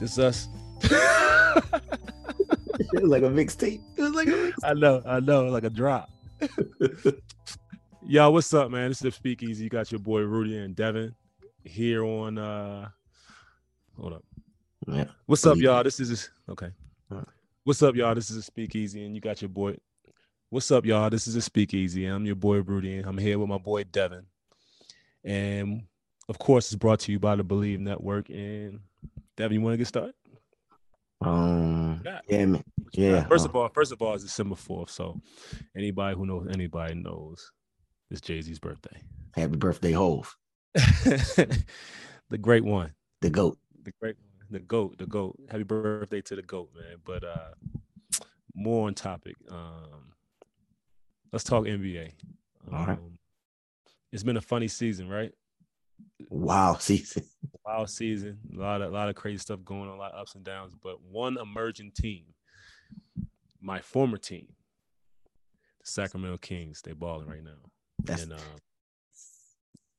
This us. It was like a mixtape. It was like a mixtape. I know, I know, like a drop. Yo, what's up, man? This is the Speakeasy. You got your boy Rudy and Devin here on uh hold up. Yeah. What's up, Believe y'all? This is okay. Alright. What's up, y'all? This is a Speakeasy, and you got your boy. What's up, y'all? This is a Speakeasy. I'm your boy Rudy, and I'm here with my boy Devin. And of course, it's brought to you by the Believe Network. And Devin, you want to get started? Um. Yeah. Yeah, man. Yeah. First uh, of all, first of all, it's December fourth, so anybody who knows anybody knows it's Jay Z's birthday. happy birthday, Hov, the great one, the goat. the great, the goat, the goat. Happy birthday to the goat, man. But uh more on topic. Um, let's talk NBA. Um, All right. It's been a funny season, right? Wow. Season. Wow season, a lot of a lot of crazy stuff going on, a lot of ups and downs. But one emerging team, my former team, the Sacramento Kings, they balling right now. That's and uh,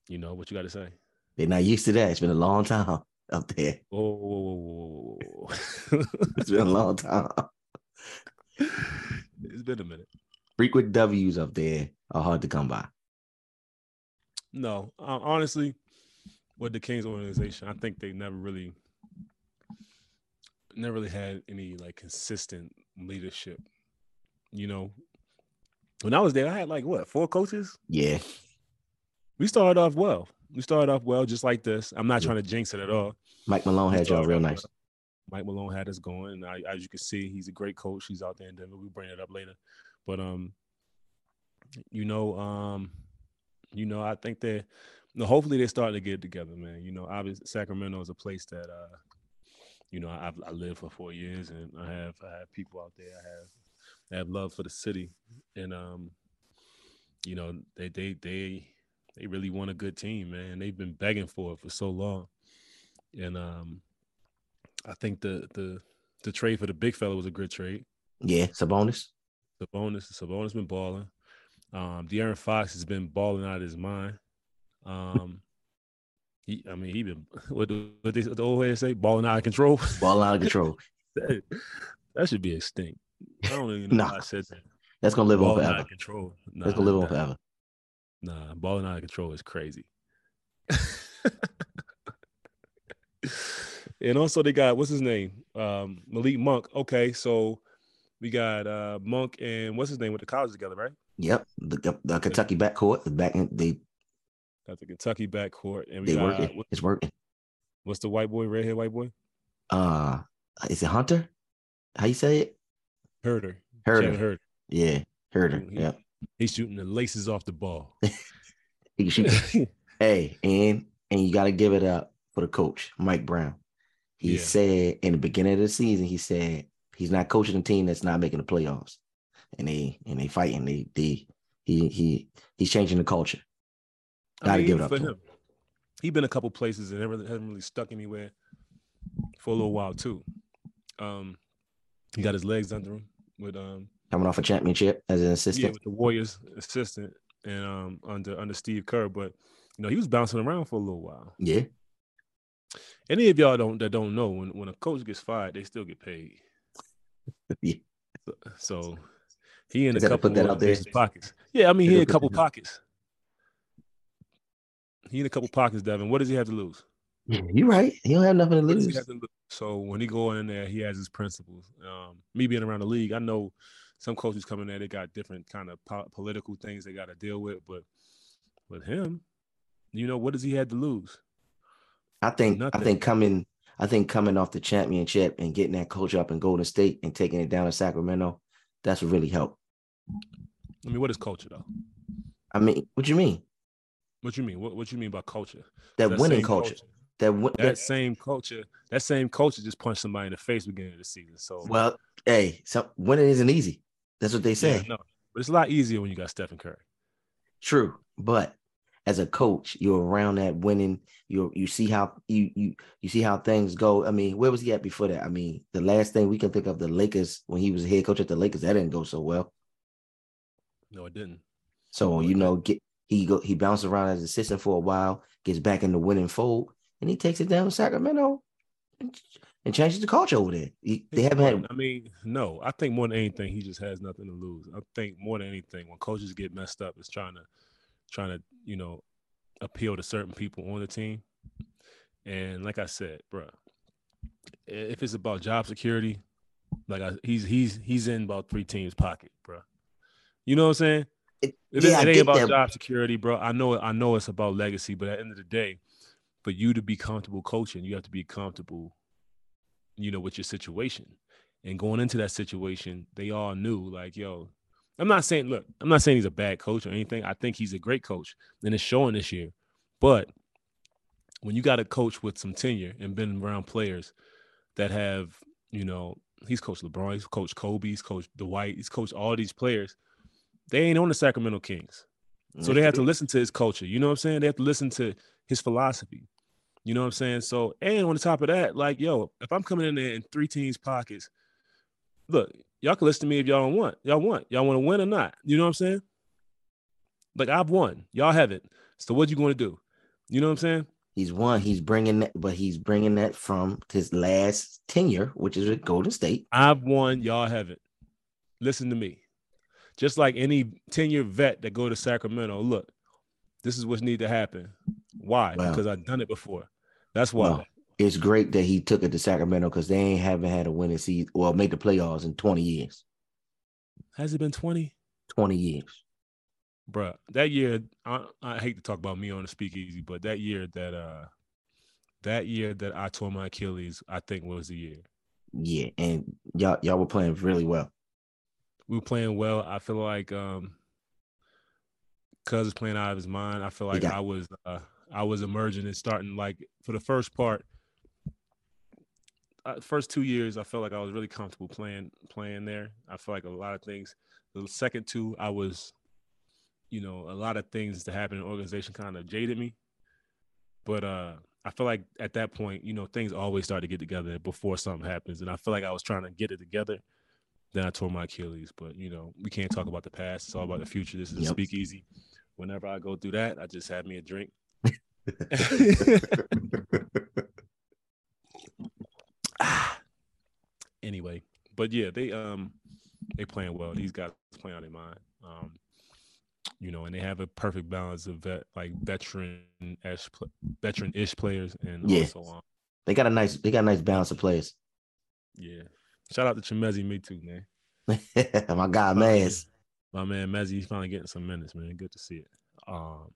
you know what you got to say? they're not used to that. It's been a long time up there. Whoa, whoa, whoa, whoa. It's been a long time. it's been a minute. Frequent W's up there are hard to come by. No, uh, honestly, with the Kings organization, I think they never really, never really had any like consistent leadership. You know, when I was there, I had like what four coaches. Yeah. We started off well. We started off well, just like this. I'm not Yeah. trying to jinx it at all. Mike Malone had y'all real nice. Mike Malone had us going, and I, as you can see, he's a great coach. He's out there in Denver. We bring it up later, but um, you know, um, you know, I think they, no, hopefully they start to get together, man. You know, obviously Sacramento is a place that, uh, you know, I've I lived for four years, and I have I have people out there. I have I have love for the city, and um, you know, they they they they really want a good team, man. They've been begging for it for so long, and um, I think the the the trade for the big fella was a good trade. Yeah. Sabonis. Sabonis, Sabonis been balling. Um, De'Aaron Fox has been balling out of his mind. Um, he, I mean, he been what the, what they, what the old head say, balling out of control. Ball out of control. that, that should be extinct. I don't even know Nah. I said that. That's gonna live on Balling out forever. of control. Nah, That's gonna live on forever. Nah, balling out of control is crazy. and also they got what's his name? Um, Malik Monk. Okay, so we got uh Monk and what's his name with the college together, right? Yep. The, the Kentucky backcourt, the back end, they Got the Kentucky backcourt, and we they got working. what- It's working. what's the white boy, redhead white boy? Uh is it Hunter? How you say it? Huerter. Huerter. Huerter. Yeah. Huerter. He- Yep. He's shooting the laces off the ball. He can shoot. hey, and and you gotta give it up for the coach, Mike Brown. He Yeah. said in the beginning of the season, he said he's not coaching a team that's not making the playoffs. And they and they fighting. They they he he he's changing the culture. Gotta give it up for him. him. He been a couple places and never hasn't really stuck anywhere for a little while too. Um, he got his legs under him with um Coming off a championship as an yeah assistant. with the Warriors assistant and um under under Steve Kerr, but you know he was bouncing around for a little while. Yeah. Any of y'all don't that don't know when when a coach gets fired, they still get paid. Yeah. So, so he in a had couple put that out there. pockets. Yeah, I mean he in a couple pockets. He in a couple pockets, Devin. What does he have to lose? You're right. He don't have nothing to What does he lose. to lose? So when he go in there, he has his principles. Um, me being around the league, I know some coaches coming there, they got different kind of po- political things they got to deal with. But with him, you know, what does he have to lose? I think Nothing. I think coming I think coming off the championship and getting that coach up in Golden State and taking it down to Sacramento, that's what really helped. I mean, what is culture though? I mean, what do you mean? What you mean? What what you mean by culture? That That winning same culture. That, win- That that same culture. That same culture just punched somebody in the face beginning of the season. So well, hey, some winning isn't easy. That's what they yeah, say. no, but it's a lot easier when you got Stephen Curry. True, but as a coach, you're around that winning. You you see how you you you see how things go. I mean, where was he at before that? I mean, the last thing we can think of the Lakers when he was head coach at the Lakers, that didn't go so well. No, it didn't. So you know, get he go he bounced around as assistant for a while, gets back in the winning fold, and he takes it down to Sacramento and, and changes the culture over there. He, they haven't had I mean, no. I think more than anything, he just has nothing to lose. I think more than anything, when coaches get messed up, it's trying to, trying to, you know, appeal to certain people on the team. And like I said, bro, if it's about job security, like I, he's he's he's in about three teams' pocket, bro. You know what I'm saying? It, It, yeah, it ain't about that. job security, bro. I know I know it's about legacy, but at the end of the day, for you to be comfortable coaching, you have to be comfortable, you know, with your situation. And going into that situation, they all knew, like, yo, I'm not saying, look, I'm not saying he's a bad coach or anything. I think he's a great coach, and it's showing this year. But when you got a coach with some tenure and been around players that have, you know, he's coached LeBron, he's coached Kobe, he's coached Dwight, he's coached all these players. They ain't on the Sacramento Kings. So they have to listen to his culture. You know what I'm saying? They have to listen to his philosophy. You know what I'm saying? So, and on the top of that, like, yo, if I'm coming in there in three teams' pockets, look, y'all can listen to me if y'all want. Y'all want. Y'all want to win or not. You know what I'm saying? Like, I've won. Y'all haven't. So, what you going to do? You know what I'm saying? He's won. He's bringing that, but he's bringing that from his last tenure, which is with Golden State. I've won. Y'all haven't. Listen to me. Just like any 10 year vet that go to Sacramento, look, this is what need to happen. Why? Wow. Because I've done it before. That's why. Well, it's great that he took it to Sacramento because they ain't haven't had a winning season or make the playoffs in 20 years. Has it been 20? 20 years. Bruh, that year, I, I hate to talk about me on the speakeasy, but that year that uh that year that I tore my Achilles, I think was the year. Yeah, and y'all y'all were playing really well. We were playing well. I feel like um Cuz is playing out of his mind. I feel like got- I was uh I was emerging and starting like for the first part uh, first two years I felt like I was really comfortable playing playing there. I feel like a lot of things the second two I was you know, a lot of things that happen in the organization kind of jaded me. But uh I feel like at that point, you know, things always start to get together before something happens. And I feel like I was trying to get it together. Then I tore my Achilles. But you know, we can't talk about the past. It's all about the future. This is a Yep. speakeasy. Whenever I go through that, I just have me a drink. anyway, but yeah, they um they playing well. These guys playing out their mind. Um, you know, and they have a perfect balance of vet like veteran ish veteran ish players and Yeah. also um They got a nice they got a nice balance of players. yeah. Shout out to Chimezie, me too, man. My guy Maz. My man Mezzi, he's finally getting some minutes, man. Good to see it. Um,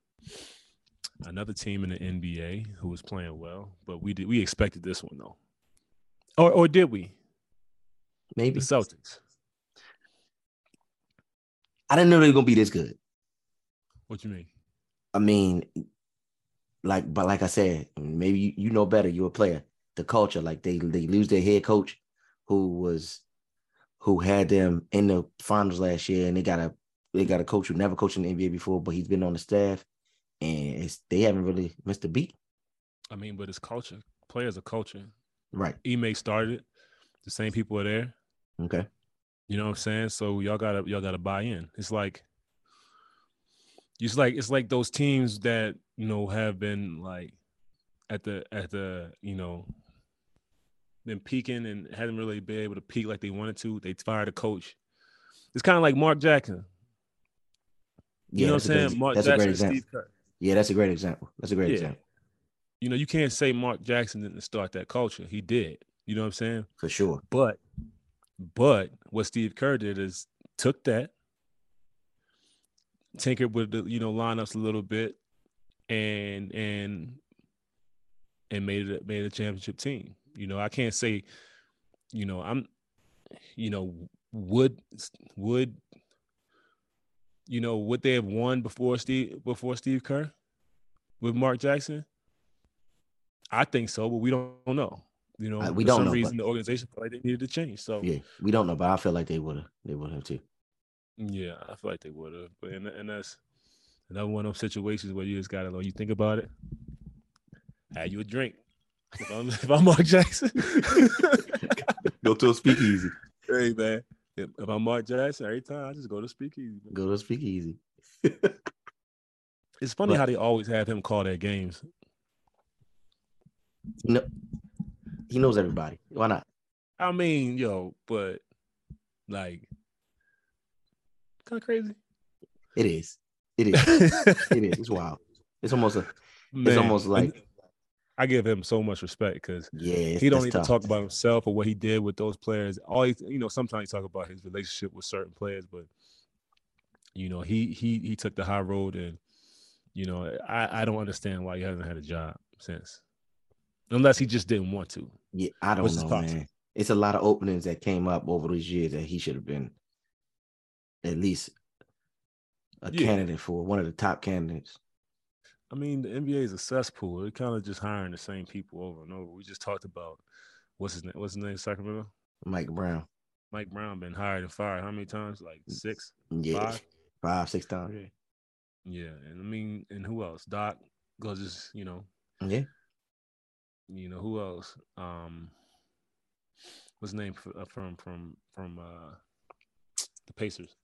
another team in the NBA who was playing well, but we did we expected this one though, or or did we? Maybe The Celtics. I didn't know they were gonna be this good. What you mean? I mean, like, but like I said, maybe you, you know better. You're a player. The culture, like they they lose their head coach, who was who had them in the finals last year, and they got a they got a coach who never coached in the NBA before, but he's been on the staff, and it's, they haven't really missed a beat. I mean, but it's culture. Players are culture. Right. Ime started. The same people are there. Okay. You know what I'm saying? So y'all gotta y'all gotta buy in. It's like it's like it's like those teams that you know have been like at the at the you know been peaking and hadn't really been able to peak like they wanted to. They fired a coach. It's kind of like Mark Jackson. You know what I'm a great- saying? Mark that's a great example. Steve Kerr. Yeah, that's a great example. That's a great Yeah. example You know, you can't say Mark Jackson didn't start that culture. He did. You know what I'm saying? for sure. But but what Steve Kerr did is took that, tinkered with the you know lineups a little bit, and and and made it made a championship team. You know, I can't say, you know, I'm, you know, would would you know would they have won before Steve before Steve Kerr with Mark Jackson? I think so, but we don't know. You know, Uh, we for don't some know, reason the organization felt like they needed to change. So Yeah, we don't know, but I feel like they would have. They would have too. Yeah, I feel like they would have, but and, and that's another one of those situations where you just gotta. You think about it. Have you a drink? If I'm, Mark Jackson, Go to a speakeasy. hey man, if, if I'm Mark Jackson, every time I just go to speakeasy. man. Go to speakeasy. It's funny But- how they always have him call their games. Know, he knows everybody. Why not? I mean, yo, but like, kind of crazy. It is. It is. it is. It's wild. It's almost a. Man, almost and like- I give him so much respect because Yeah. He don't even tough. talk about himself or what he did with those players. All he, you know, sometimes he talk about his relationship with certain players, but you know, he he he took the high road, and you know, I I don't understand why he hasn't had a job since, unless he just didn't want to. Yeah, I don't know, man. It's a lot of openings that came up over these years that he should have been at least a Yeah. candidate for one of the top candidates. I mean, the NBA is a cesspool. They're kind of just hiring the same people over and over. We just talked about what's his name? What's his name? Sacramento. Mike Brown. Mike Brown been hired and fired how many times? Like six, Yeah. five. Five, six times. Yeah. Yeah, and I mean, and who else? Doc goes just you know Yeah. you know who else um what's his name uh, from from from uh the pacers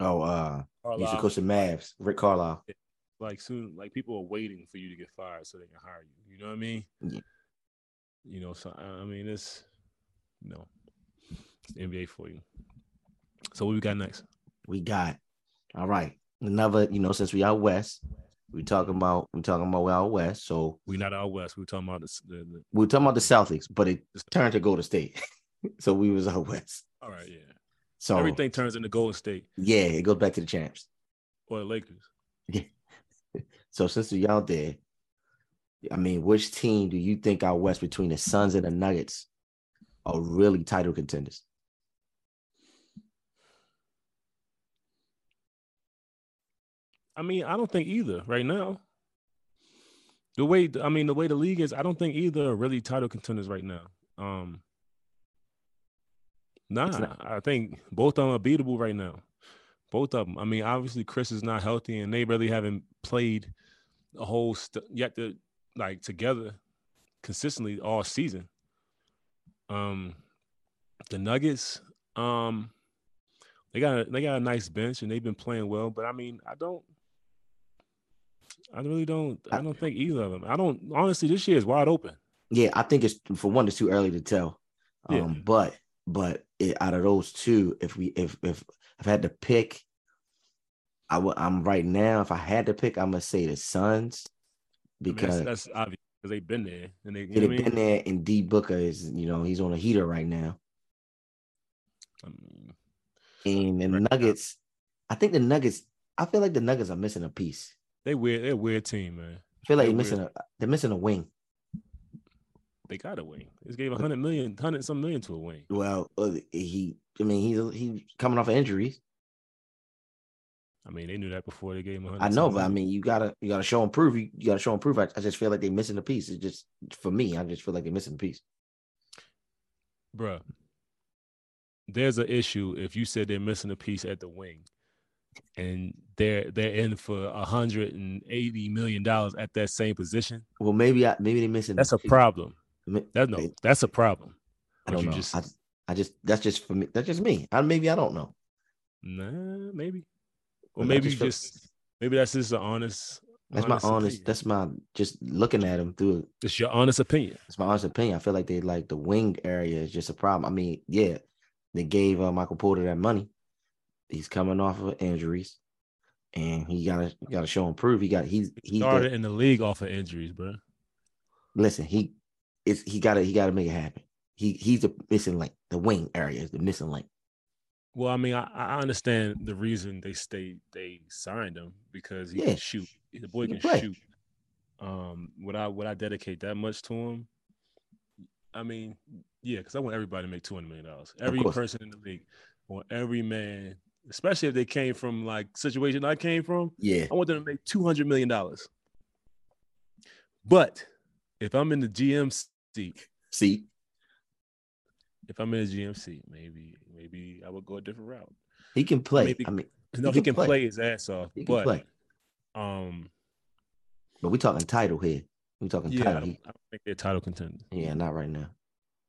Oh, uh, used to coach the Mavs, Rick Carlisle. Like soon like people are waiting for you to get fired so they can hire you you know what i mean Yeah. you know so i mean it's you know it's the nba for you so what we got next We got all right. Another, you know, since we out west, we talking about we talking about we out west. So we not out west we talking about this the, the, we were talking about the Celtics, but it turned to go to State. so we was out west. all right yeah So everything turns into golden state yeah, it goes back to the champs. or the lakers So since we out there, I mean, which team do you think out west between the Suns and the Nuggets are really title contenders? I mean, I don't think either right now. The way I mean, the way the league is, I don't think either are really title contenders right now. Um, nah, I think both of them are beatable right now. Both of them. I mean, obviously Chris is not healthy, and they really haven't played a whole st- yet to like together consistently all season. Um, the Nuggets, um, they got a, they got a nice bench and they've been playing well, but I mean, I don't. I really don't. I don't think either of them. I don't honestly. This year is wide open. Yeah, I think it's for one, it's too early to tell. Um, Yeah. but but it, out of those two, if we if if if I had to pick, I would I'm right now. If I had to pick, I'm gonna say the Suns I mean, because that's, that's obvious because they've been there and they, you they've I mean? been there, and D Booker is you know he's on a heater right now. I mean, And the Right now. Nuggets, I think the Nuggets. I feel like the Nuggets are missing a piece. they weird. They're a weird team, man. I feel like They're missing a they're missing a wing. They got a wing. They gave a hundred million, hundred some million to a wing. Well, uh, he I mean he's he's coming off of injuries. I mean, they knew that before they gave him a hundred. I know, but I mean, you gotta you gotta show and prove. You, you gotta show and prove. I, I just feel like they're missing a piece. It's just for me. I just feel like they're missing a piece. bruh, there's an issue if you said they're missing a piece at the wing, and they're they're in for a hundred and eighty million dollars at that same position. Well, maybe I maybe they're missing. That's a piece. problem. Ma- That no, that's a problem. I don't know. just- I, I just that's just for me. That's just me. I maybe I don't know. Nah, maybe, or maybe just maybe that's just an honest. That's my honest. opinion. That's my just looking at them through. It's your honest opinion. It's my honest opinion. I feel like they like the wing area is just a problem. I mean, yeah, they gave uh, Michael Porter that money. He's coming off of injuries, and he gotta gotta show and prove. He got he's the- Started in the league off of injuries, bro. listen, he is he gotta he gotta make it happen. He he's the missing link. The wing area is the missing link. Well, I mean, I, I understand the reason they stayed. They signed him because he Yeah. can shoot. The boy can can shoot. Um, would I would I dedicate that much to him? I mean, yeah, because I want everybody to make two hundred million dollars. Every person in the league, want every man, especially if they came from like situation I came from. Yeah. I want them to make two hundred million dollars. But if I'm in the GM seat, See, if I'm in the GM seat, maybe maybe I would go a different route. he can play. Maybe- I mean, No, He he can play. play his ass off, he can but play. um, But we talking title here. We're talking yeah, I title. don't, I don't think they're title contenders. yeah, not right now.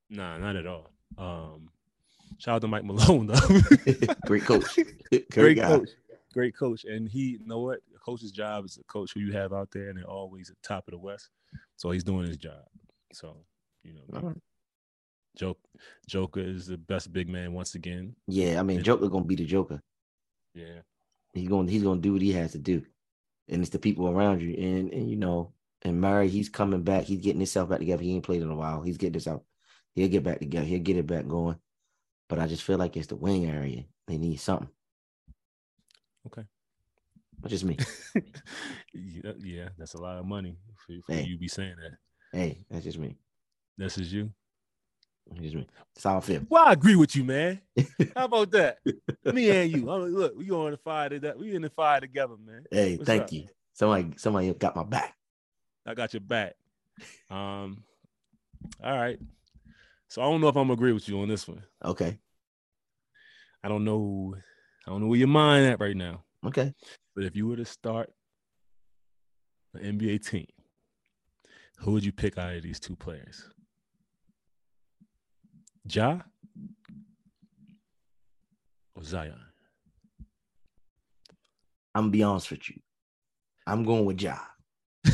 Nah, not at all. Um, shout out to Mike Malone though. Great coach. Great, Great coach. Great coach. And he, you know what? A coach's job is a coach who you have out there, and they're always at the top of the West. So he's doing his job. So, you know. Joke Joker is the best big man once again. Yeah, I mean. Joker gonna be the Joker. Yeah. He's going. He's gonna do what he has to do, and it's the people around you. And and you know, and Murray, he's coming back. He's getting himself back together. He ain't played in a while. He's getting this out. He'll get back together. He'll get it back going. But I just feel like it's the wing area. They need something. Okay. That's just me. yeah, yeah, that's a lot of money for, for Hey. you be saying that. hey, that's just me. This is you. That's just me. That's how I feel. Well, I agree with you, man. How about that? me and you. I mean, look, we on the fire together. We in the fire together, man. Hey, What's thank up? you. Somebody, somebody got my back. I got your back. Um, all right. So I don't know if I'm gonna agree with you on this one. Okay. I don't know. I don't know where your mind at right now. Okay. But if you were to start an NBA team, who would you pick out of these two players? Ja or Zion? I'm gonna be honest with you. I'm going with Ja.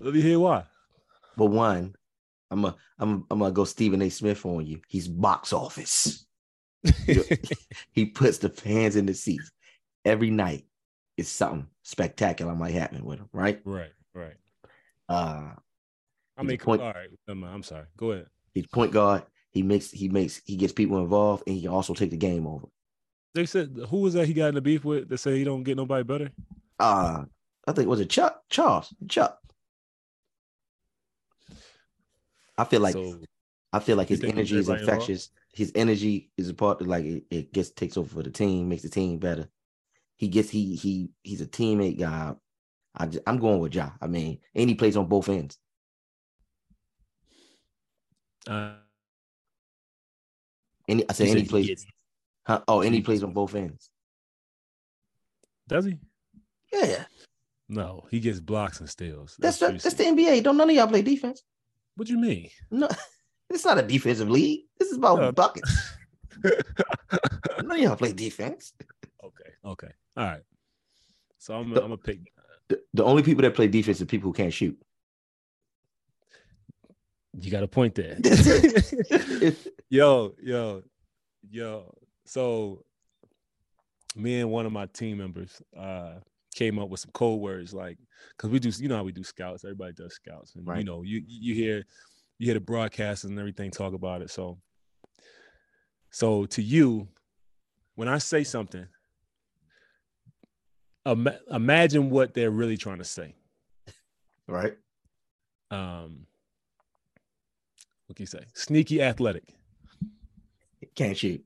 Let me hear why. But one, I'm a, I'm, I'm gonna go Stephen A. Smith on you. He's box office. He puts the fans in the seats every night. It's something spectacular might happen with him, right? right, right. Uh, I mean, point- all right. I'm sorry. Go ahead. he's point guard. He makes, he makes, he gets people involved, and he can also take the game over. They said who was that he got in the beef with that said he don't get nobody better? Uh, I think was it Chuck Charles Chuck. I feel like so I feel like his energy is everybody involved? infectious. His energy is a part of like it, it gets takes over for the team, makes the team better. He gets he he he's a teammate guy. I just, I'm going with Ja. I mean, and he plays on both ends. Uh, Any I said any said he plays. gets- Huh? Oh, and he he plays on both ends. does he? Yeah, No, he gets blocks and steals. that's the, that's the. NBA. Don't none of y'all play defense? What do you mean? No, it's not a defensive league. This is about buckets. None of y'all play defense. Okay. Okay. All right. So I'm, The- I'm gonna pick. The, the only people that play defense are people who can't shoot. You got a point there. Yo, yo, yo. So me and one of my team members uh came up with some code words like because we do you know how we do scouts everybody does scouts and you know you you hear you hear the broadcasters and everything talk about it so so to you when i say something ima- imagine what they're really trying to say right? um what can you say sneaky athletic Can't shoot.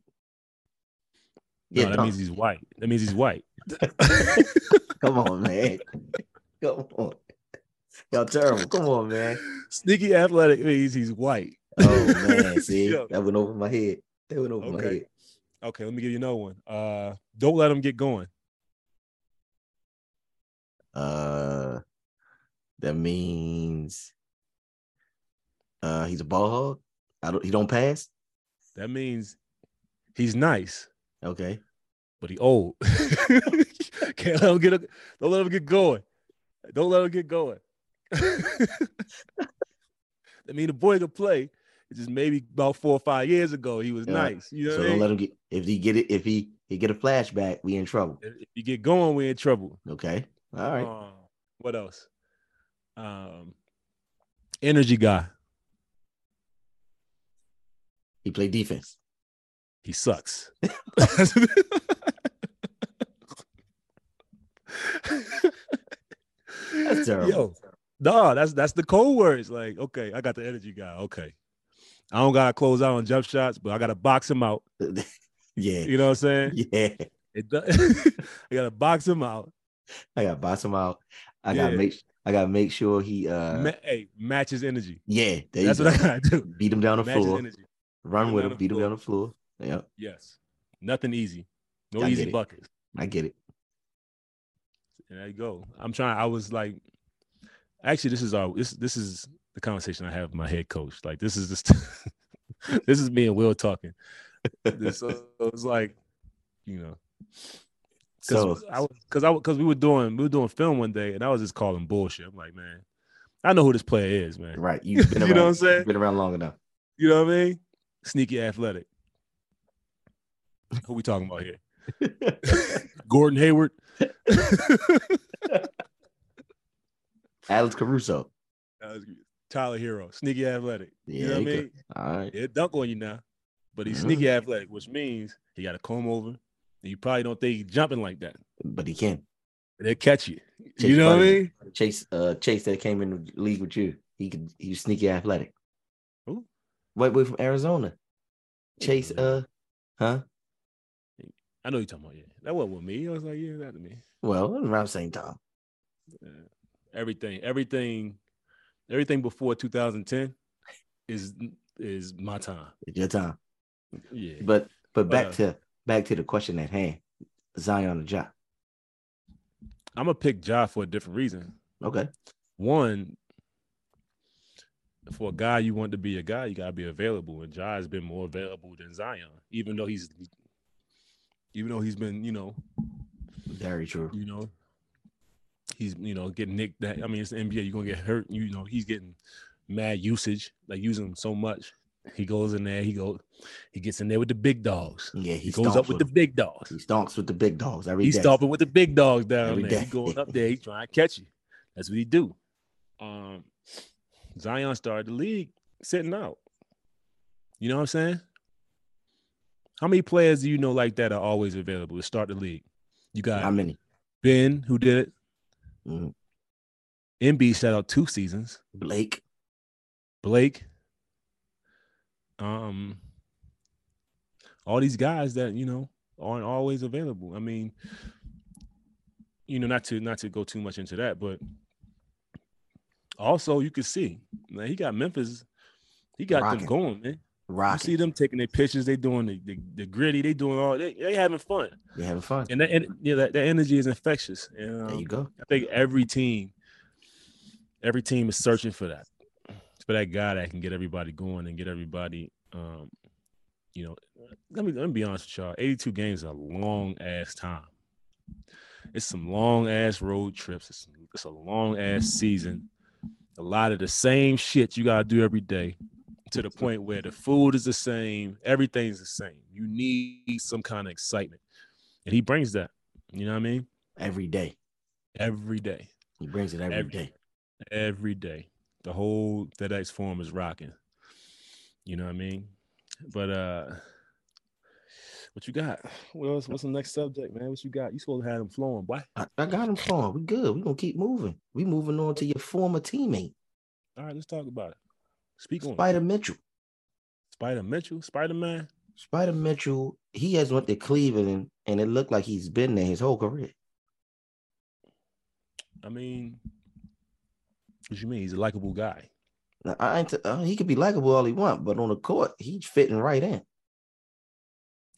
no Yeah, that means he's white that means he's white Come on, man. Come on. Y'all terrible. Come on, man. Sneaky athletic means he's white. Oh man, see Yo. that went over my head. That went over my Okay. head. Okay, let me give you another one. Uh, don't let him get going. Uh, that means uh he's a ball hog. I don't. He don't pass. That means he's nice, Okay. but he old. Can't let him get. A, don't let him get going. Don't let him get going. I mean the boy could play. It's just maybe about four or five years ago he was Yeah. nice. You know So don't mean? let him get. If he get it, if he he get a flashback, we in trouble. if you get going, we're in trouble. Okay. All right. Uh, what else? Um, energy guy. He played defense. He sucks. That's terrible. Yo, no, that's that's the code words. Like, okay, I got the energy guy. Okay. I don't gotta close out on jump shots, but I gotta box him out. yeah, You know what I'm saying? yeah. It does, I gotta box him out. I gotta box him out. I gotta make. I gotta make sure he. uh Ma- hey, match his energy. Yeah, That's you what. I gotta do. Beat him down the Match his floor. energy. Run with him. Beat him down the floor. Yeah, Yes. Nothing easy. No I easy buckets. I get it. And there you go. I'm trying. I was like, actually, this is our this this is the conversation I have with my head coach. Like this is just this is me and Will talking. This, so it's like, you know, So because I was because I because we were doing we were doing film one day and I was just calling bullshit. I'm like, man, I know who this player is, man. right, you've been You around. know what I'm saying? you've Been around long enough. You know what I mean? Sneaky athletic. Who we talking about here? Gordon Hayward. Alex Caruso. Tyler Herro, sneaky athletic. Yeah, you know what I mean? All right. He'll dunk on you now, but he's sneaky athletic, which means he got to comb over. And you probably don't think he's jumping like that. But he can. They'll catch you. Chase you know what I mean? Chase, uh, Chase that came in the league with you. He could. he's sneaky athletic. Wait, wait from Arizona. Chase, uh, huh? I know you're talking about. Yeah, that wasn't with me. I was like, yeah, that to me. Well, around the same time. Yeah. Everything, everything, everything before 2010 is is my time. It's your time. Yeah, But but back uh, to back to the question at hand. Zion or Ja. I'm gonna pick Ja for a different reason. Okay. One, for a guy you want to be a guy, you gotta be available, and Ja has been more available than Zion, even though he's, even though he's been, you know, Very true. you know, he's you know getting nicked. That I mean, it's the NBA. You're gonna get hurt. You know, he's getting mad usage, like using him so much. He goes in there. He goes. He gets in there with the big dogs. Yeah, He, he, goes up with the big dogs. he stomps with the big dogs every He's day. stomping with the big dogs down Every there. He day. going up there. He's trying to catch you. That's what he do. Um, Zion started the league sitting out. You know what I'm saying? How many players do you know like that are always available to start the league? You got How many? Ben, who did it. Mhm. Embiid sat out two seasons. Blake. Blake. Um, all these guys that you know aren't always available. I mean, you know, not to not to go too much into that, but also you can see man, he got Memphis. He got Rocking. them going, man. You see them taking their pictures. They doing the, the, the gritty. They doing all. They, they having fun, they're having fun. and that and, yeah, that, that energy is infectious. And um, there you go. I think every team, every team is searching for that, for that guy that can get everybody going and get everybody. Um, you know, let me let me be honest with y'all. Eighty-two games is a long ass time. It's some long ass road trips. It's, it's a long ass season. A lot of the same shit you gotta do every day, to the point where the food is the same, everything's the same. You need some kind of excitement, and he brings that. You know what I mean? Every day. Every day He brings it every Every- day. every day. The whole FedEx Forum is rocking. You know what I mean? But uh what you got? What else? What's the next subject, man? What you got? You supposed to have them flowing, boy. I, I got him flowing. We good. We gonna keep moving. We moving on to your former teammate, All right, let's talk about it. Speak on Spider Mitchell. Spider Mitchell, Spider Man. Spider Mitchell, he has went to Cleveland, and it looked like he's been there his whole career. I mean, what you mean? He's a likable guy. Now, I ain't t- uh, he could be likable all he want, but on the court, he's fitting right in.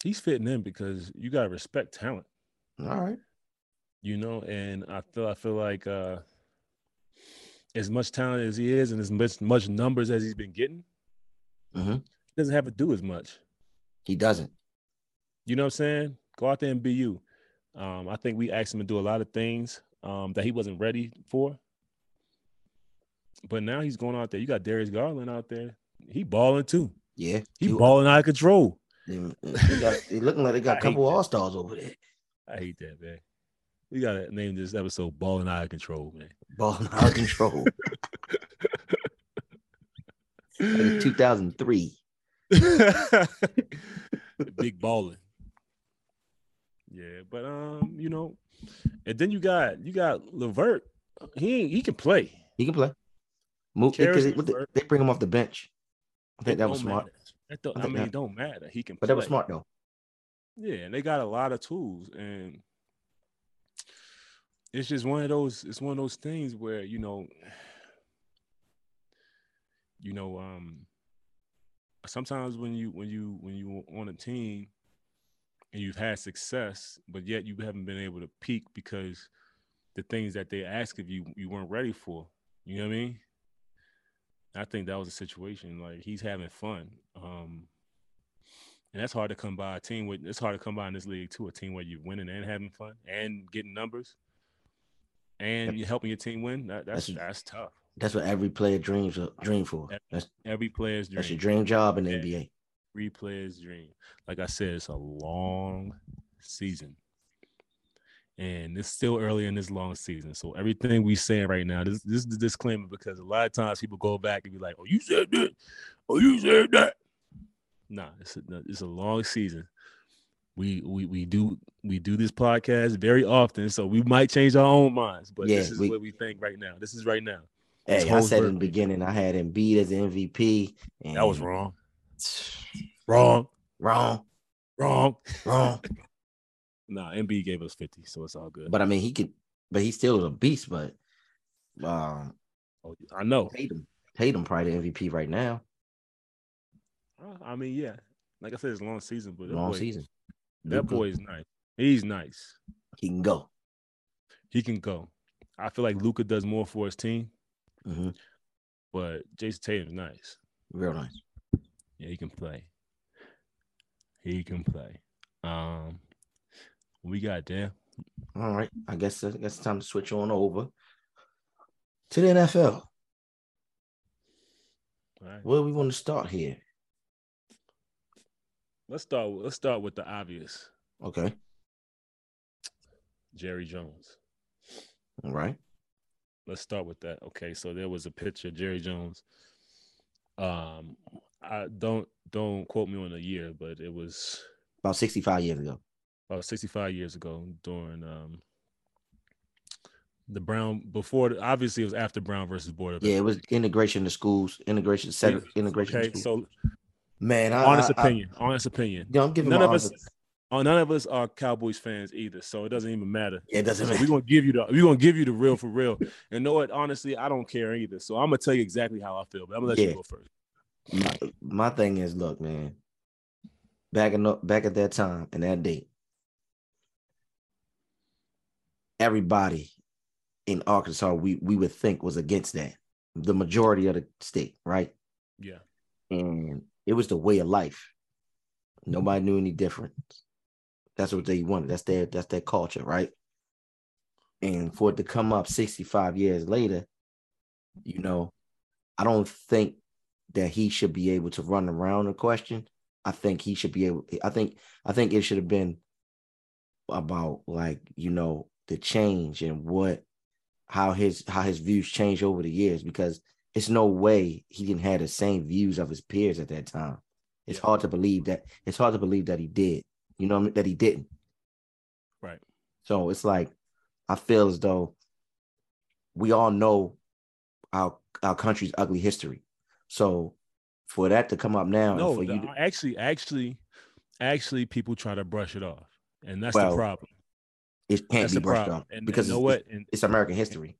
He's fitting in because you gotta respect talent, All right. you know. And I feel I feel like uh as much talent as he is, and as much much numbers as he's been getting, Mhm. he doesn't have to do as much. He doesn't. You know what I'm saying? Go out there and be you. Um, I think we asked him to do a lot of things um, that he wasn't ready for. But now he's going out there. You got Darius Garland out there. He balling too. Yeah. He- balling out of control. They, they got, they looking like they got a couple all stars over there. I hate that, man. We gotta name this episode "Balling Out of Control," man. Balling out of control. That is 2003. Big balling. Yeah, but um, you know, and then you got you got Levert he he can play. He can play. Move, they, they, bring him off the bench. I think that was smart. matter. That don't- I I, mean, it don't matter. He can. But that was play. smart though. Yeah, and they got a lot of tools, and it's just one of those. It's one of those things where you know, you know, um, sometimes when you when you when you on a team and you've had success, but yet you haven't been able to peak because the things that they ask of you you weren't ready for. You know what I mean? I think that was a situation. Like he's having fun. Um, and that's hard to come by a team with it's hard to come by in this league too, a team where you're winning and having fun and getting numbers and you're helping your team win. That, that's That's- that's tough. That's what every player dreams dream for. That's Every player's dream. that's your dream job in the Yeah. NBA. Every player's dream. Like I said, it's a long season. And it's still early in this long season. So everything we saying right now, this, this is the disclaimer because a lot of times people go back and be like, oh, you said that. Oh, you said that. Nah, it's a, it's a long season. We we we do we do this podcast very often, so we might change our own minds. But Yeah, this is we- what we think right now. This is right now. Hey, I said in the beginning I had Embiid as MVP. And That was wrong. Wrong. Wrong. Wrong. Wrong. Nah, Embiid gave us 50, so it's all good. but I mean, he could. But he still was a beast. But um, Oh, I know. Tatum, Tatum probably the MVP right now. Uh, I mean, yeah. Like I said, it's a long season, but Long boy, season. that Luka, boy is nice. He's nice. he can go. He can go. I feel like Luka does more for his team, hmm but Jayson Tatum's nice. Real nice. Yeah, he can play. He can play. Um, we got there. All right. I guess I guess it's time to switch on over to the NFL. All right. Where we want to start here? Let's start. Let's start with the obvious. Okay. Jerry Jones. All right. Let's start with that. Okay, so there was a picture, Jerry Jones. Um, I don't don't quote me on the year, but it was About 65 years ago. About 65 years ago during um the Brown before obviously it was after Brown versus Board of Yeah, it was integration to schools, integration, set, integration. Okay, so man, I, honest I, I, opinion, honest opinion. know, I'm giving None of us, honest- oh, none of us are Cowboys fans either, so it doesn't even matter. Yeah, it doesn't So matter. we're gonna give you the we're gonna give you the real for real. And know what? Honestly, I don't care either. So I'm gonna tell you exactly how I feel, but I'm gonna let Yeah. you go first. my, my thing is, look, man. Back in back at that time and that date, everybody in Arkansas we we would think was against that. The majority of the state, right? Yeah. And it was the way of life. Nobody knew any difference. That's what they wanted. That's their that's their culture, right? And for it to come up 65 years later, you know, I don't think that he should be able to run around the question. I think he should be able. I think I think it should have been about like you know the change and what how his how his views changed over the years because it's no way he didn't have the same views of his peers at that time. It's hard to believe that it's hard to believe that he did. You know what I mean? that he didn't. Right. So it's like I feel as though we all know our our country's ugly history. So for that to come up now, No, for the- you to, actually, actually, actually, people try to brush it off, and that's Well, the problem. It can't That's be brushed off And because you know it's, what? And it's American history.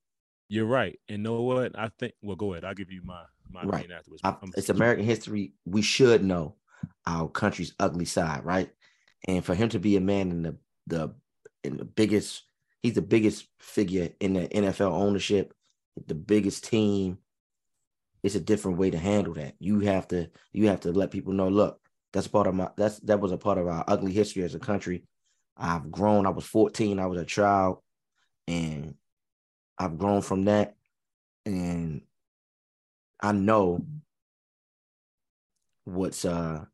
you're right. And know what? I think. Well, go ahead. I'll give you my my Right. opinion afterwards. I, it's American history. We should know our country's ugly side, right? And for him to be a man in the the in the biggest, he's the biggest figure in the NFL ownership, the biggest team. It's a different way to handle that. You have to you have to let people know. Look, that's part of my that's that was a part of our ugly history as a country. I've grown. I was 14. I was a child, and I've grown from that. And I know what's uh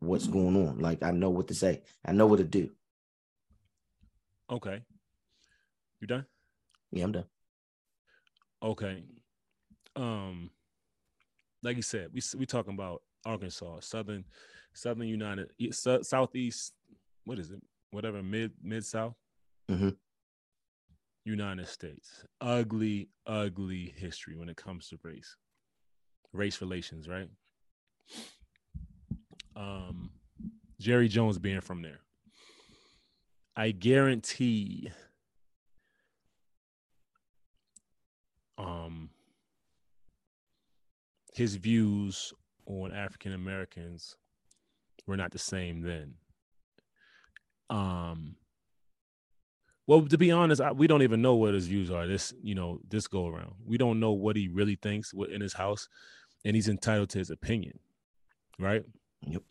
what's going on. Like I know what to say. I know what to do. okay. You done? Yeah, I'm done. Okay. Um, like you said, we we talking about Arkansas, Southern, Southern United, Southeast. What is it? Whatever, mid mid South. Mhm. United States. Ugly, ugly history when it comes to race, race relations, right? Um, Jerry Jones being from there. I guarantee um his views on African Americans were not the same then. Um well, to be honest, I, we don't even know what his views are. This, you know, this go around. We don't know what he really thinks in his house, and he's entitled to his opinion, right? Yep.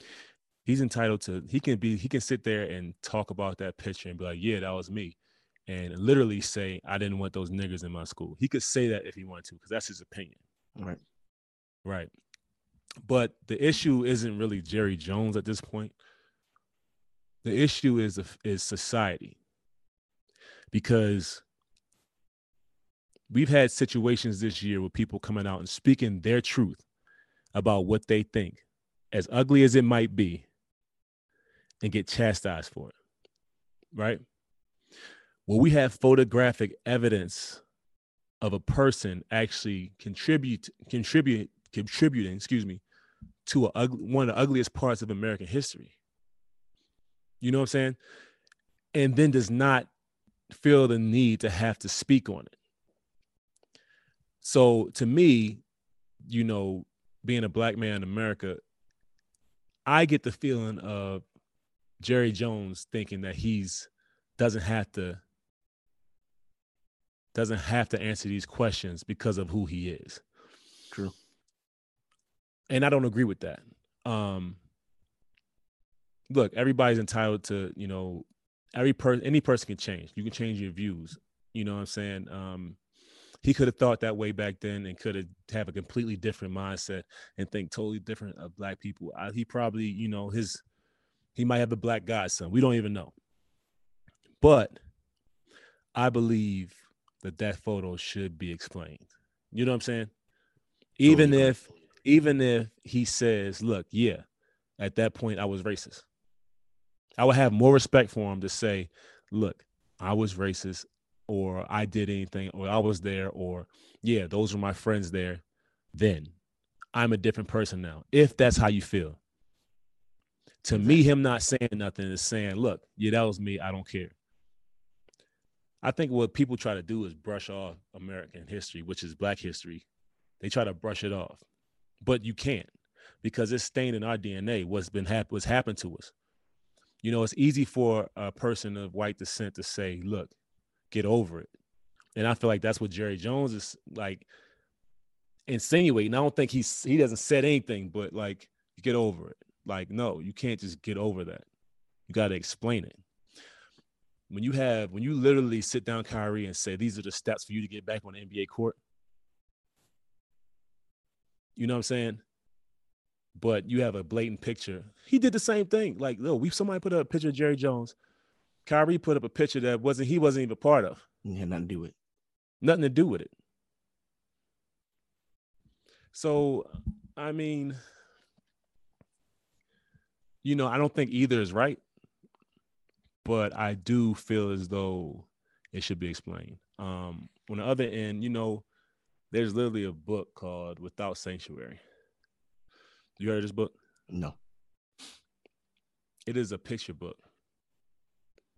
He's entitled to. He can be. He can sit there and talk about that picture and be like, "Yeah, that was me," and literally say, "I didn't want those niggers in my school." He could say that if he wanted to, because that's his opinion. Right. Right. But the issue isn't really Jerry Jones at this point. The issue is is society because we've had situations this year with people coming out and speaking their truth about what they think, as ugly as it might be, and get chastised for it. Right? Well, we have photographic evidence of a person actually contribute contribute contributing, excuse me, to ugly, one of the ugliest parts of American history. You know what I'm saying? And then does not feel the need to have to speak on it. So to me, you know, being a black man in America, I get the feeling of Jerry Jones thinking that he's doesn't have to doesn't have to answer these questions because of who he is. True. And I don't agree with that. Um look, everybody's entitled to, you know, every person any person can change. You can change your views. You know what i'm saying? Um he could have thought that way back then and could have have a completely different mindset and think totally different of black people. I, he probably you know his he might have a black godson. We don't even know. But i believe that that photo should be explained. You know what i'm saying? Even totally. if even if he says look yeah at that point i was racist I would have more respect for him to say, look, I was racist or I did anything or I was there or yeah, those were my friends there. Then I'm a different person now. If that's how you feel. To me, him not saying nothing is saying, look, yeah, that was me. I don't care. I think what people try to do is brush off American history, which is black history. They try to brush it off. But you can't because it's stained in our DNA what's been hap- what's happened to us you know, it's easy for a person of white descent to say, look, get over it. And I feel like that's what Jerry Jones is like insinuating. I don't think he's he doesn't said anything, but like get over it. Like, no, you can't just get over that. You got to explain it. When you have when you literally sit down Kyrie and say these are the steps for you to get back on the NBA court. You know what I'm saying? But you have a blatant picture. He did the same thing. Like, look, we somebody put up a picture of Jerry Jones. Kyrie put up a picture that wasn't he wasn't even part of. Had nothing to do with it. Nothing to do with it. So, I mean, you know, I don't think either is right, but I do feel as though it should be explained. Um, on the other end, you know, there's literally a book called Without Sanctuary. You heard of this book? No. It is a picture book.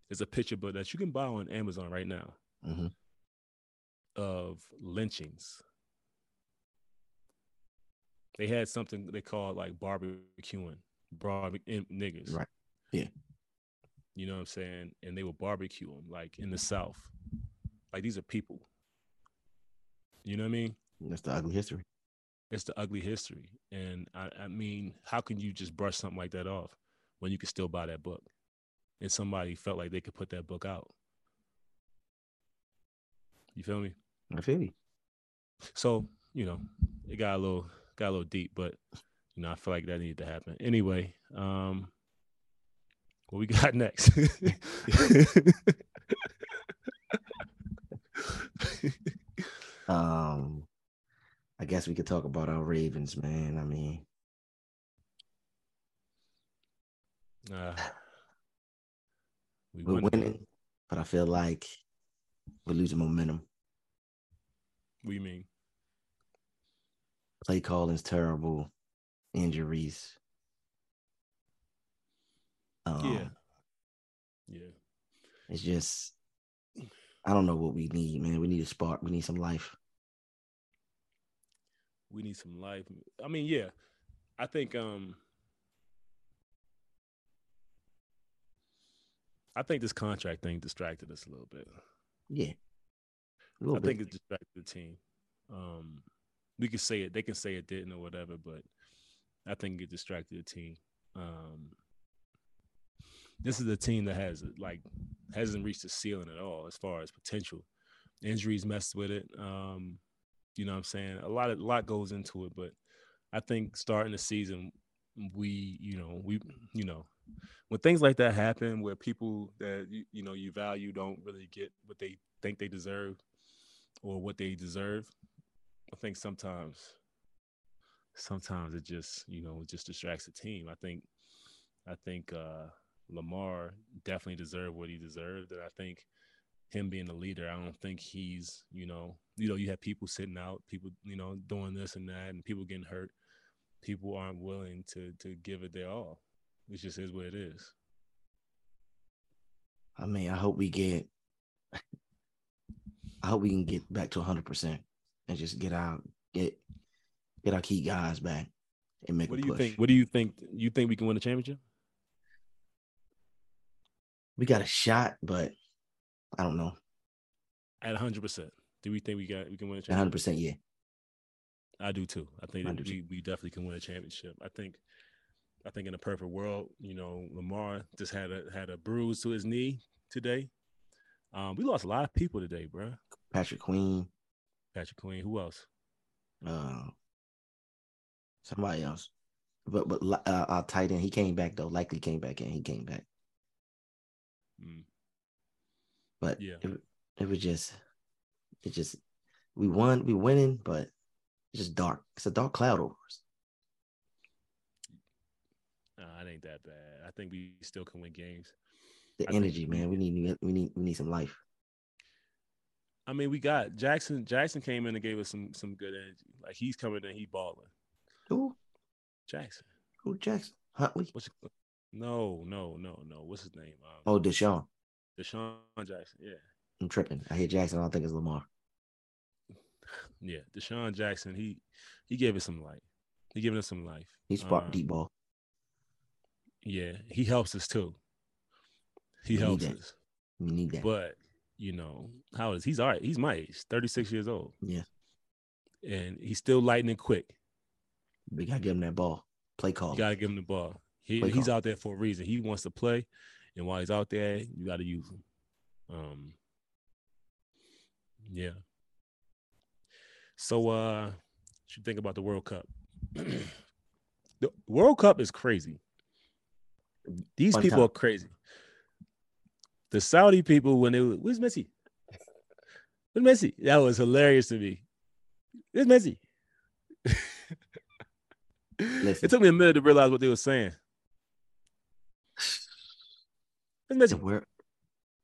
It's a picture book that you can buy on Amazon right now mm-hmm. of lynchings. They had something they called like barbecuing, barbecue niggas. Right. Yeah. You know what I'm saying? And they would barbecue them like in the South. Like these are people. You know what I mean? That's the ugly history it's the ugly history. And I, I mean, how can you just brush something like that off when you can still buy that book? And somebody felt like they could put that book out. You feel me? I feel you. So, you know, it got a little got a little deep, but you know, I feel like that needed to happen. Anyway, um what we got next? um I guess we could talk about our Ravens, man. I mean, uh, we are winning, but I feel like We're losing momentum. What do you mean? Play calling's terrible. Injuries. Um, yeah. Yeah. It's just, I don't know what we need, man. We need a spark. We need some life. We need some life. I mean, yeah. I think um I think this contract thing distracted us a little bit. Yeah. A I little think bit. it distracted the team. Um, we could say it; they can say it didn't or whatever, but I think it distracted the team. Um, this is a team that has like hasn't reached the ceiling at all as far as potential. Injuries messed with it. Um, you know what I'm saying? A lot of a lot goes into it, but I think starting the season, we you know we you know when things like that happen, where people that you, you know you value don't really get what they think they deserve or what they deserve, I think sometimes sometimes it just you know just distracts the team. I think I think uh Lamar definitely deserved what he deserved, and I think him being the leader, I don't think he's you know you know you have people sitting out, people you know doing this and that, and people getting hurt. People aren't willing to to give it their all. It just is what it is. I mean, I hope we get. I hope we can get back to 100 percent and just get out, get get our key guys back and make What a do you push. think? What do you think? You think we can win the championship? we got a shot, but I don't know. At 100. percent Do we think we got we can win a championship? 100 percent, yeah. I do too. I think that we, we definitely can win a championship. I think I think in a perfect world, you know, Lamar just had a had a bruise to his knee today. Um, we lost a lot of people today, bro. Patrick Queen, Patrick Queen, who else? uh, somebody else, but but uh, our tight end, he came back though. Likely came back and He came back, Mm, but Yeah. it, it was just, it just, we won, we winning, but it's just dark. It's a dark cloud over us. nah, it ain't that bad. I think we still can win games. The I energy, we- man. We need, we need, we need some life. I mean, we got Jackson. Jackson came in and gave us some some good energy. Like he's coming in, he balling. Who? Jackson. Who? Jackson Huntley? What's no, no, no, no. What's his name? Um, Oh, DeSean. DeSean Jackson. Yeah. I'm tripping. I hear Jackson. I don't think it's Lamar. Yeah, DeSean Jackson, he he gave us some life. He giving us some life. He sparked Um, deep ball. Yeah, he helps us too. He We helps us. We need that. But you know, how is he's all right. He's my age, 36 years old. Yeah. And he's still lightning quick. we gotta give him that ball. Play call. You gotta give him the ball. He, he's out there for a reason. He wants to play, and while he's out there, you gotta use him. Um yeah. So uh what you think about the World Cup? the World Cup is crazy. These Fun people time. are crazy. The Saudi people, when they were, where's Messi? Where's Messi? That was hilarious to me. Where's Messi? It took me a minute to realize what they were saying. Where's the world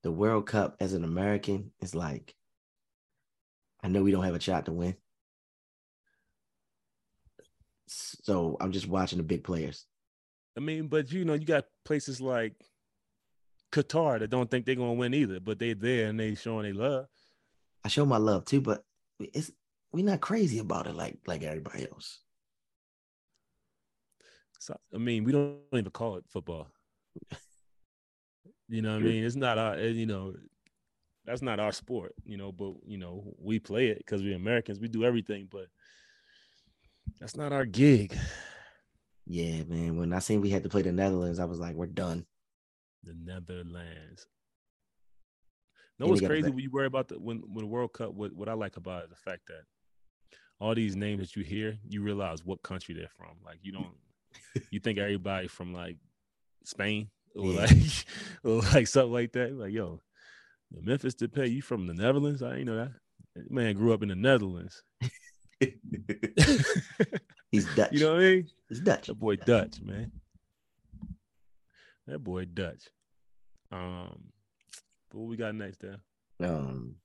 the World Cup as an American is like I know we don't have a shot to win. So I'm just watching the big players. I mean, but you know, you got places like Qatar that don't think they're gonna win either, but they there and they showing they love. I show my love too, but it's we're not crazy about it like like everybody else. So I mean, we don't even call it football. You know what I mean? It's not our, you know, that's not our sport, you know, but you know, we play it because we're Americans. We do everything, but that's not our gig. Yeah, man. When I seen we had to play the Netherlands, I was like, we're done. The Netherlands. No, what's you got a crazy when you worry about the when when the World Cup. What what I like about it is the fact that all these names that you hear, you realize what country they're from. Like you don't, you think everybody from like Spain or Yeah. like or like something like that. Like yo, Memphis Depay, you from the Netherlands? I didn't know that. That Man grew up in the Netherlands. He's Dutch. you know what I mean? He's Dutch. That boy Dutch, man. That boy Dutch. Um, but what we got next there? Um,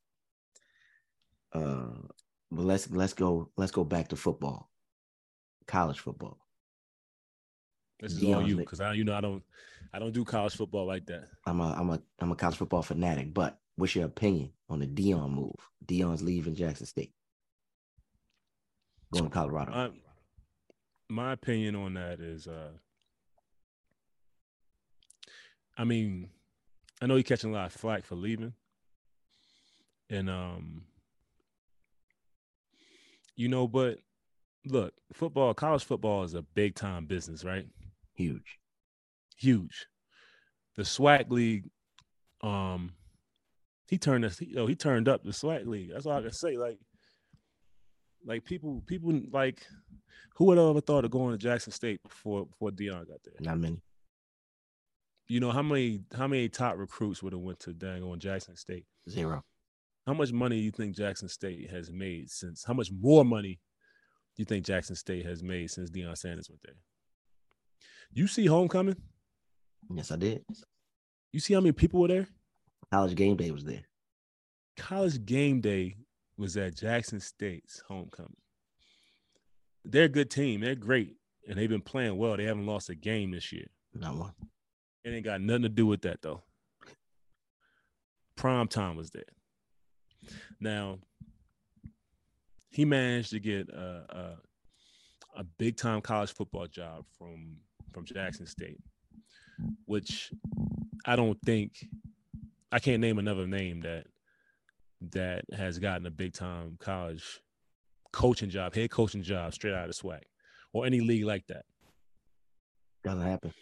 Uh, but let's let's go let's go back to football, college football. This is all you because I you know I don't I don't do college football like that. I'm a I'm a I'm a college football fanatic. But what's your opinion on the Deion move? Deion's leaving Jackson State, going to Colorado. My, my opinion on that is, uh I mean, I know he's catching a lot of flack for leaving, and um, you know, but look, football, college football is a big time business, right? Huge. Huge. The SWAC league, um, he turned us, you know, he turned up the SWAC league. That's all I can say. Like, like people, people like who would have ever thought of going to Jackson State before before Dion got there? Not many. You know how many how many top recruits would have went to dang on Jackson State? Zero. How much money do you think Jackson State has made since? How much more money do you think Jackson State has made since Deion Sanders went there? You see homecoming? Yes, I did. You see how many people were there? College game day was there. College game day was at Jackson State's homecoming. They're a good team. They're great. And they've been playing well. They haven't lost a game this year. Not one. It ain't got nothing to do with that though. Prime time was there. Now, he managed to get a, a, a big time college football job from from Jackson State, which I don't think I can't name another name that that has gotten a big time college coaching job, head coaching job straight out of SWAC or any league like that. Doesn't happen.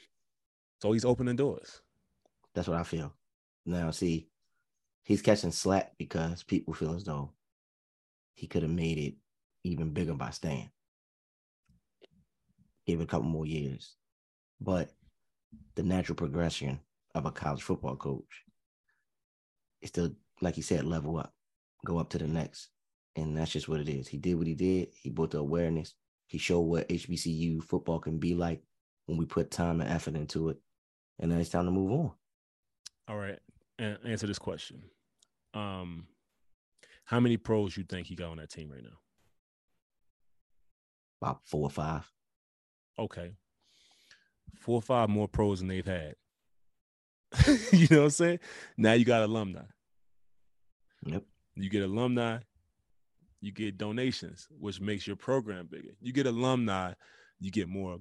So he's opening doors. That's what I feel. Now, see, he's catching slack because people feel as though he could have made it even bigger by staying. Give it a couple more years. But the natural progression of a college football coach is to, like he said, level up, go up to the next. And that's just what it is. He did what he did. He built the awareness. He showed what HBCU football can be like when we put time and effort into it. And then it's time to move on. All right. And answer this question. Um, how many pros you think he got on that team right now? About four or five. Okay. Four or five more pros than they've had. you know what I'm saying? Now you got alumni. Yep. You get alumni, you get donations, which makes your program bigger. You get alumni, you get more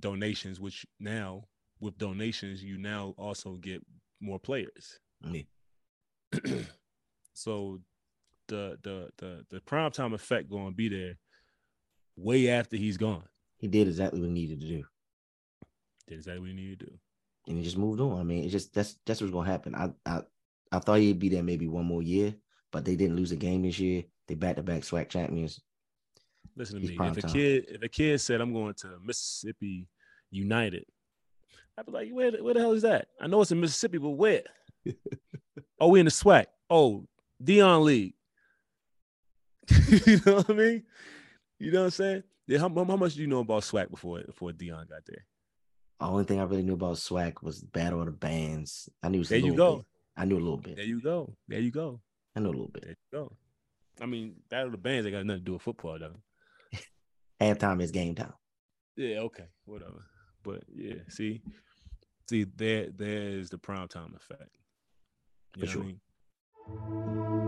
donations, which now with donations, you now also get more players. Yeah. so the the the the prime time effect going to be there way after he's gone. He did exactly what he needed to do. Did exactly what he needed to do. And he just moved on. I mean, it's just that's that's what's gonna happen. I I I thought he'd be there maybe one more year, but they didn't lose a game this year. They back to back SWAC champions. Listen to me. If a time. kid if a kid said I'm going to Mississippi United, I'd be like, where, where the hell is that? I know it's in Mississippi, but where? oh, we in the SWAC. Oh, Deion League. you know what I mean? You know what I'm saying? Yeah, how, how much do you know about SWAC before before Deion got there? The only thing I really knew about SWAC was Battle of the Bands. I knew. There you go. Bit. I knew a little bit. There you go. There you go. I know a little bit. There you go. I mean, Battle of the Bands ain't got nothing to do with football, though. Halftime is game time. Yeah. Okay. Whatever. But yeah. See, see, there, there's the prime time effect. You For sure.